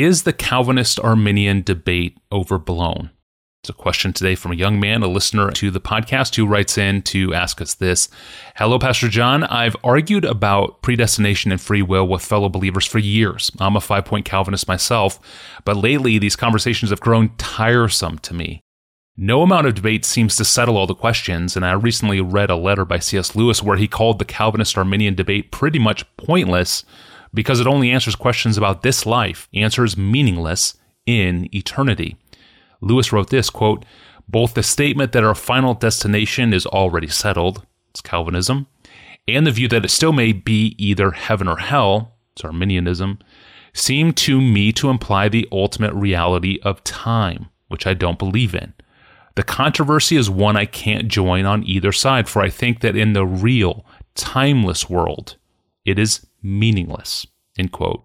Is the Calvinist Arminian debate overblown? It's a question today from a young man, a listener to the podcast, who writes in to ask us this. Hello, Pastor John. I've argued about predestination and free will with fellow believers for years. I'm a five point Calvinist myself, but lately these conversations have grown tiresome to me. No amount of debate seems to settle all the questions, and I recently read a letter by C.S. Lewis where he called the Calvinist Arminian debate pretty much pointless because it only answers questions about this life, answers meaningless in eternity. Lewis wrote this quote, both the statement that our final destination is already settled, it's Calvinism, and the view that it still may be either heaven or hell, it's Arminianism, seem to me to imply the ultimate reality of time, which I don't believe in. The controversy is one I can't join on either side, for I think that in the real, timeless world, it is meaningless. End quote.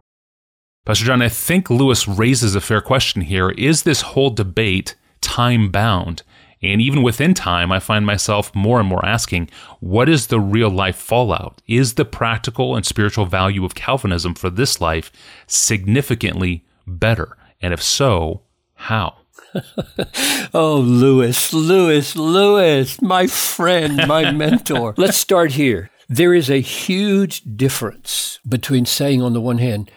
Pastor John, I think Lewis raises a fair question here. Is this whole debate time bound? And even within time, I find myself more and more asking, what is the real life fallout? Is the practical and spiritual value of Calvinism for this life significantly better? And if so, how? oh, Lewis, Lewis, Lewis, my friend, my mentor. Let's start here. There is a huge difference between saying, on the one hand,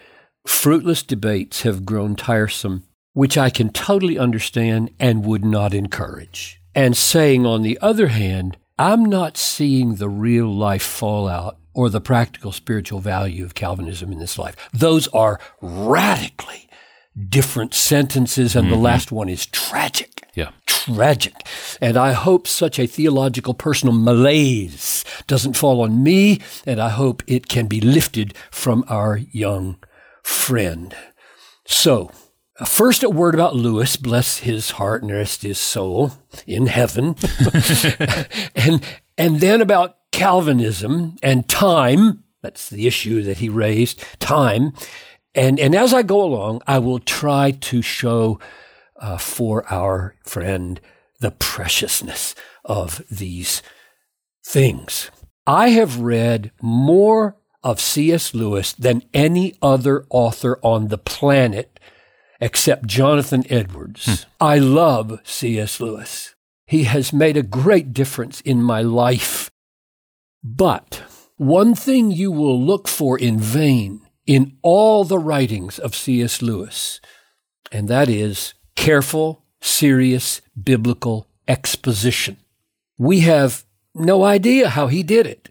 Fruitless debates have grown tiresome, which I can totally understand and would not encourage. And saying, on the other hand, I'm not seeing the real life fallout or the practical spiritual value of Calvinism in this life. Those are radically different sentences, and mm-hmm. the last one is tragic. Tragic. And I hope such a theological personal malaise doesn't fall on me, and I hope it can be lifted from our young friend. So, uh, First, a word about Lewis, bless his heart and rest his soul in heaven. and, and then about Calvinism and time. That's the issue that he raised, time. And, and as I go along, I will try to show uh, for our friend the preciousness of these things. I have read more of C.S. Lewis than any other author on the planet except Jonathan Edwards. Hmm. I love C.S. Lewis. He has made a great difference in my life. But one thing you will look for in vain in all the writings of C.S. Lewis, and that is careful, serious biblical exposition. We have no idea how he did it.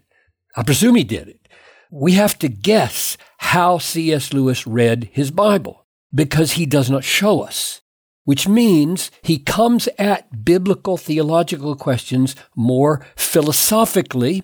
I presume he did it we have to guess how C.S. Lewis read his Bible because he does not show us, which means he comes at biblical theological questions more philosophically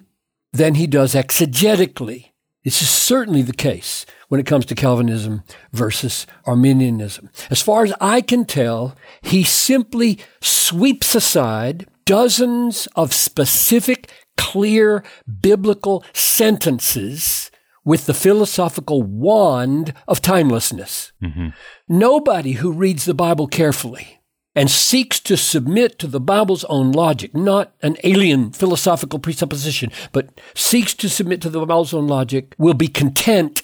than he does exegetically. This is certainly the case when it comes to Calvinism versus Arminianism. As far as I can tell, he simply sweeps aside dozens of specific clear biblical sentences with the philosophical wand of timelessness. Mm-hmm. Nobody who reads the Bible carefully and seeks to submit to the Bible's own logic, not an alien philosophical presupposition, but seeks to submit to the Bible's own logic, will be content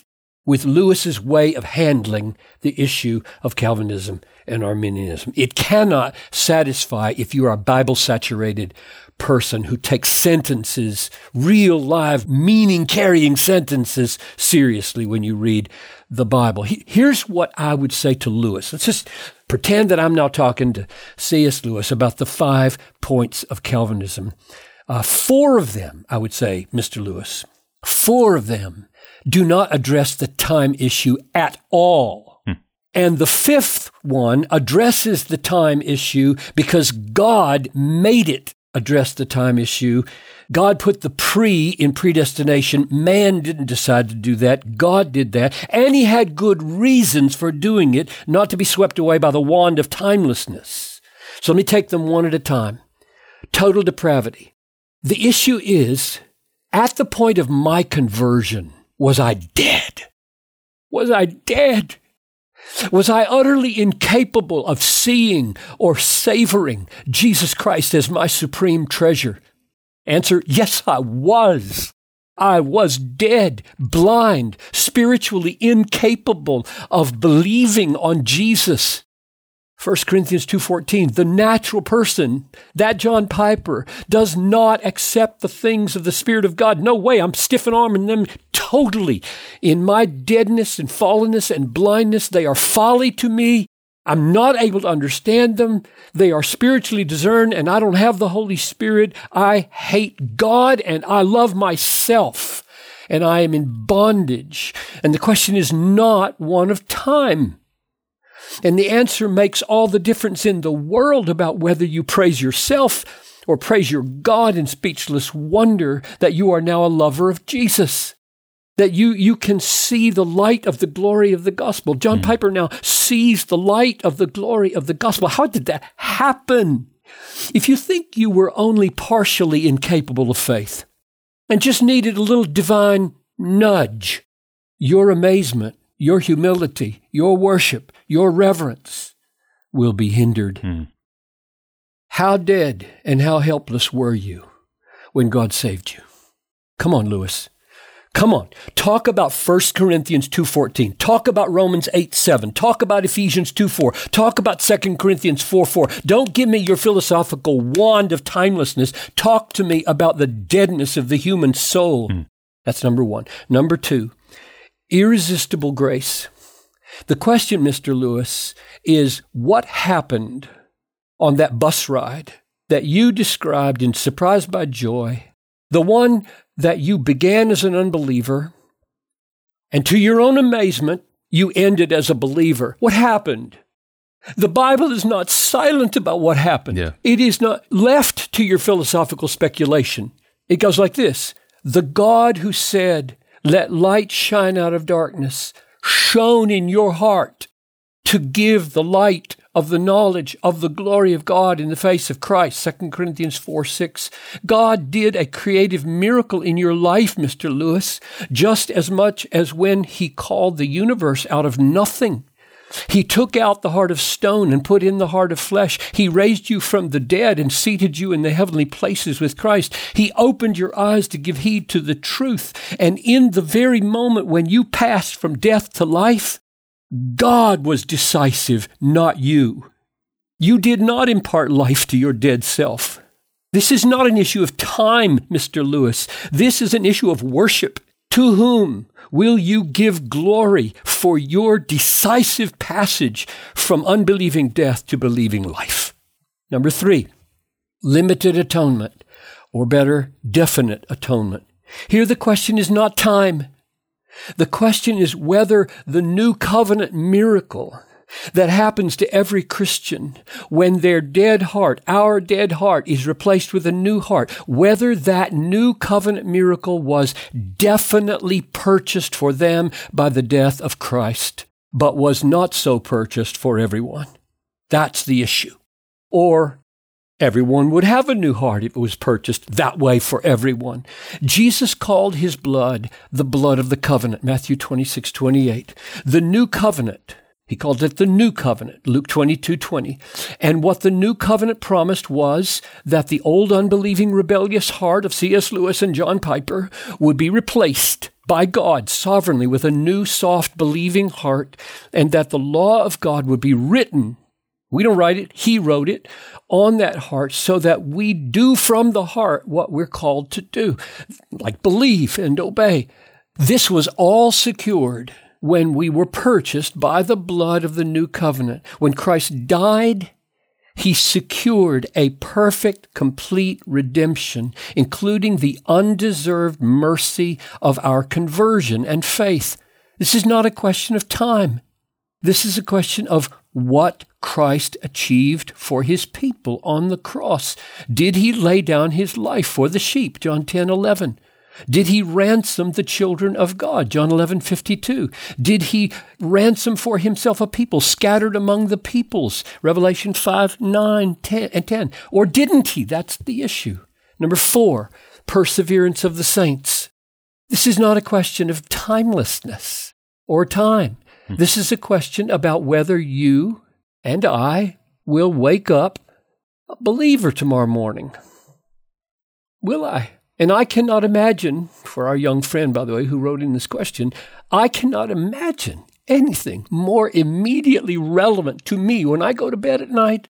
with Lewis's way of handling the issue of Calvinism and Arminianism. It cannot satisfy if you are a Bible saturated person who takes sentences, real live meaning carrying sentences seriously when you read the Bible. Here's what I would say to Lewis. Let's just pretend that I'm now talking to C.S. Lewis about the five points of Calvinism. Uh, four of them, I would say, Mr. Lewis, four of them do not address the time issue at all. Hmm. And the fifth one addresses the time issue because God made it address the time issue. God put the pre in predestination. Man didn't decide to do that. God did that. And he had good reasons for doing it, not to be swept away by the wand of timelessness. So let me take them one at a time. Total depravity. The issue is, at the point of my conversion, was I dead? Was I dead? Was I utterly incapable of seeing or savoring Jesus Christ as my supreme treasure? Answer, yes, I was. I was dead, blind, spiritually incapable of believing on Jesus. 1 Corinthians 2:14 the natural person that John Piper does not accept the things of the spirit of God. No way I'm stiff and arming them totally. In my deadness and fallenness and blindness they are folly to me. I'm not able to understand them. They are spiritually discerned and I don't have the Holy Spirit. I hate God and I love myself and I am in bondage. And the question is not one of time and the answer makes all the difference in the world about whether you praise yourself or praise your God in speechless wonder that you are now a lover of Jesus. That you, you can see the light of the glory of the gospel. John mm. Piper now sees the light of the glory of the gospel. How did that happen? If you think you were only partially incapable of faith and just needed a little divine nudge, your amazement your humility, your worship, your reverence will be hindered. Hmm. How dead and how helpless were you when God saved you? Come on, Lewis. Come on. Talk about 1 Corinthians 2.14. Talk about Romans 8, 7. Talk about Ephesians 2, 4. Talk about 2 Corinthians 4, 4. Don't give me your philosophical wand of timelessness. Talk to me about the deadness of the human soul. Hmm. That's number one. Number two, irresistible grace. The question, Mr. Lewis, is what happened on that bus ride that you described in Surprised by Joy, the one that you began as an unbeliever, and to your own amazement, you ended as a believer. What happened? The Bible is not silent about what happened. Yeah. It is not left to your philosophical speculation. It goes like this The God who said, let light shine out of darkness, shone in your heart to give the light of the knowledge of the glory of God in the face of Christ. 2 Corinthians 4 6. God did a creative miracle in your life, Mr. Lewis, just as much as when He called the universe out of nothing he took out the heart of stone and put in the heart of flesh. He raised you from the dead and seated you in the heavenly places with Christ. He opened your eyes to give heed to the truth. And in the very moment when you passed from death to life, God was decisive, not you. You did not impart life to your dead self. This is not an issue of time, Mr. Lewis. This is an issue of worship. To whom? Will you give glory for your decisive passage from unbelieving death to believing life? Number three, limited atonement, or better, definite atonement. Here the question is not time. The question is whether the new covenant miracle that happens to every Christian when their dead heart, our dead heart, is replaced with a new heart, whether that new covenant miracle was definitely purchased for them by the death of Christ, but was not so purchased for everyone. That's the issue. Or Everyone would have a new heart if it was purchased that way for everyone. Jesus called his blood the blood of the covenant, Matthew 26, 28. The new covenant he called it the new covenant, Luke 22, 20. And what the new covenant promised was that the old unbelieving rebellious heart of C.S. Lewis and John Piper would be replaced by God sovereignly with a new soft believing heart and that the law of God would be written. We don't write it. He wrote it on that heart so that we do from the heart what we're called to do, like believe and obey. This was all secured when we were purchased by the blood of the new covenant. When Christ died, he secured a perfect, complete redemption, including the undeserved mercy of our conversion and faith. This is not a question of time. This is a question of what Christ achieved for his people on the cross. Did he lay down his life for the sheep? John 10 11. Did he ransom the children of God? John 11, 52. Did he ransom for himself a people scattered among the peoples? Revelation 5, 9, 10, and 10. Or didn't he? That's the issue. Number four, perseverance of the saints. This is not a question of timelessness or time. Hmm. This is a question about whether you and I will wake up a believer tomorrow morning. Will I? And I cannot imagine, for our young friend, by the way, who wrote in this question, I cannot imagine anything more immediately relevant to me when I go to bed at night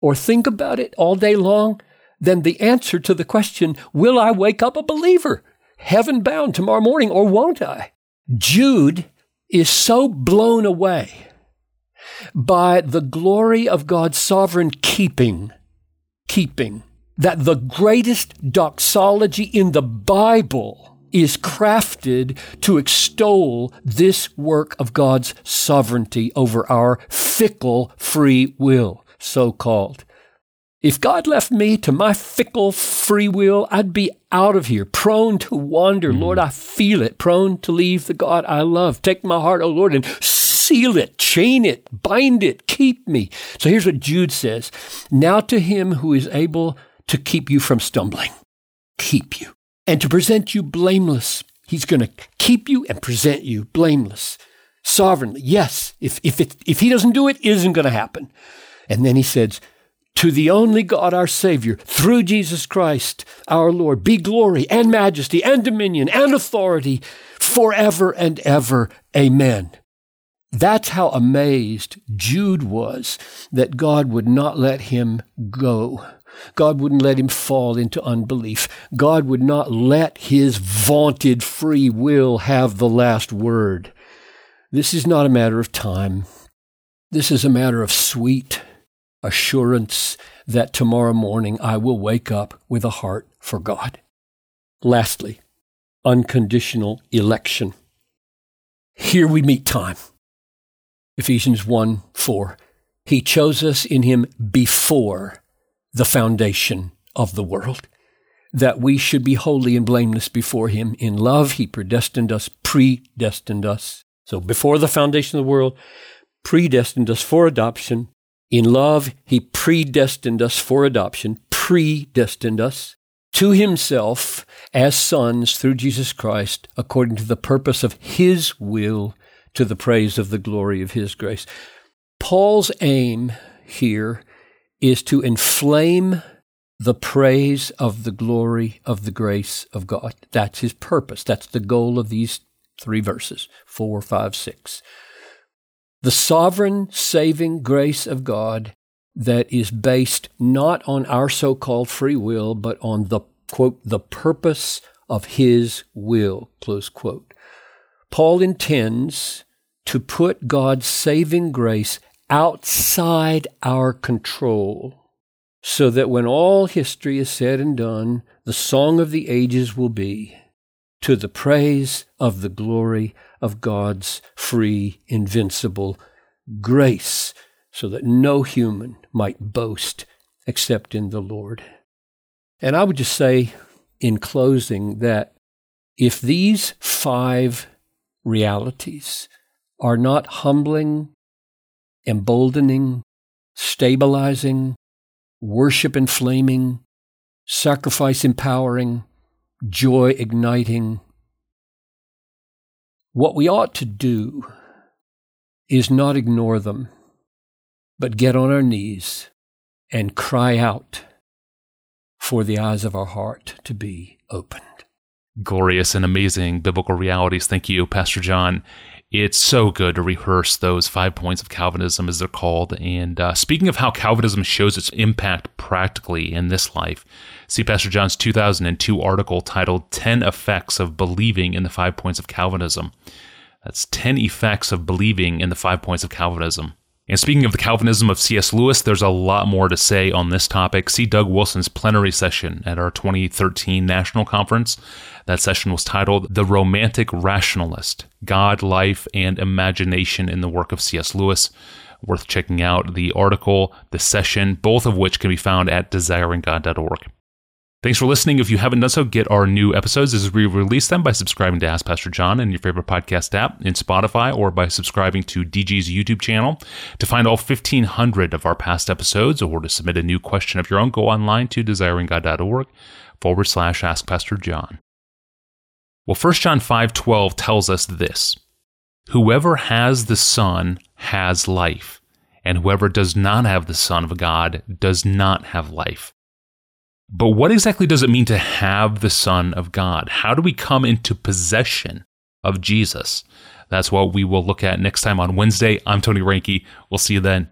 or think about it all day long than the answer to the question, Will I wake up a believer, heaven bound tomorrow morning, or won't I? Jude is so blown away by the glory of God's sovereign keeping, keeping, that the greatest doxology in the Bible is crafted to extol this work of God's sovereignty over our fickle free will, so called. If God left me to my fickle free will, I'd be out of here, prone to wander. Mm. Lord, I feel it, prone to leave the God I love. Take my heart, O oh Lord, and seal it, chain it, bind it, keep me. So here's what Jude says Now to him who is able to keep you from stumbling, keep you, and to present you blameless. He's going to keep you and present you blameless, sovereignly. Yes, if, if, it, if he doesn't do it, it isn't going to happen. And then he says, to the only God, our Savior, through Jesus Christ, our Lord, be glory and majesty and dominion and authority forever and ever. Amen. That's how amazed Jude was that God would not let him go. God wouldn't let him fall into unbelief. God would not let his vaunted free will have the last word. This is not a matter of time. This is a matter of sweet assurance that tomorrow morning I will wake up with a heart for God. Lastly, unconditional election. Here we meet time. Ephesians 1 4. He chose us in him before the foundation of the world, that we should be holy and blameless before him. In love, he predestined us, predestined us. So before the foundation of the world, predestined us for adoption in love, he predestined us for adoption, predestined us to himself as sons through Jesus Christ, according to the purpose of his will, to the praise of the glory of his grace. Paul's aim here is to inflame the praise of the glory of the grace of God. That's his purpose. That's the goal of these three verses four, five, six the sovereign saving grace of God that is based not on our so called free will, but on the quote, the purpose of his will, close quote. Paul intends to put God's saving grace outside our control so that when all history is said and done, the song of the ages will be to the praise of the glory of God's free, invincible grace, so that no human might boast except in the Lord. And I would just say in closing that if these five realities are not humbling, emboldening, stabilizing, worship inflaming, sacrifice empowering, joy igniting. What we ought to do is not ignore them, but get on our knees and cry out for the eyes of our heart to be opened. Glorious and amazing biblical realities. Thank you, Pastor John it's so good to rehearse those five points of Calvinism, as they're called. And uh, speaking of how Calvinism shows its impact practically in this life, see Pastor John's 2002 article titled 10 Effects of Believing in the Five Points of Calvinism. That's 10 effects of believing in the five points of Calvinism. And speaking of the Calvinism of C.S. Lewis, there's a lot more to say on this topic. See Doug Wilson's plenary session at our 2013 national conference. That session was titled The Romantic Rationalist God, Life, and Imagination in the Work of C.S. Lewis. Worth checking out the article, the session, both of which can be found at desiringgod.org. Thanks for listening. If you haven't done so, get our new episodes as we release them by subscribing to Ask Pastor John in your favorite podcast app, in Spotify, or by subscribing to DG's YouTube channel. To find all 1,500 of our past episodes or to submit a new question of your own, go online to desiringgod.org forward slash Ask Pastor John. Well, 1 John 5.12 tells us this. Whoever has the Son has life, and whoever does not have the Son of God does not have life. But what exactly does it mean to have the Son of God? How do we come into possession of Jesus? That's what we will look at next time on Wednesday. I'm Tony Reinke. We'll see you then.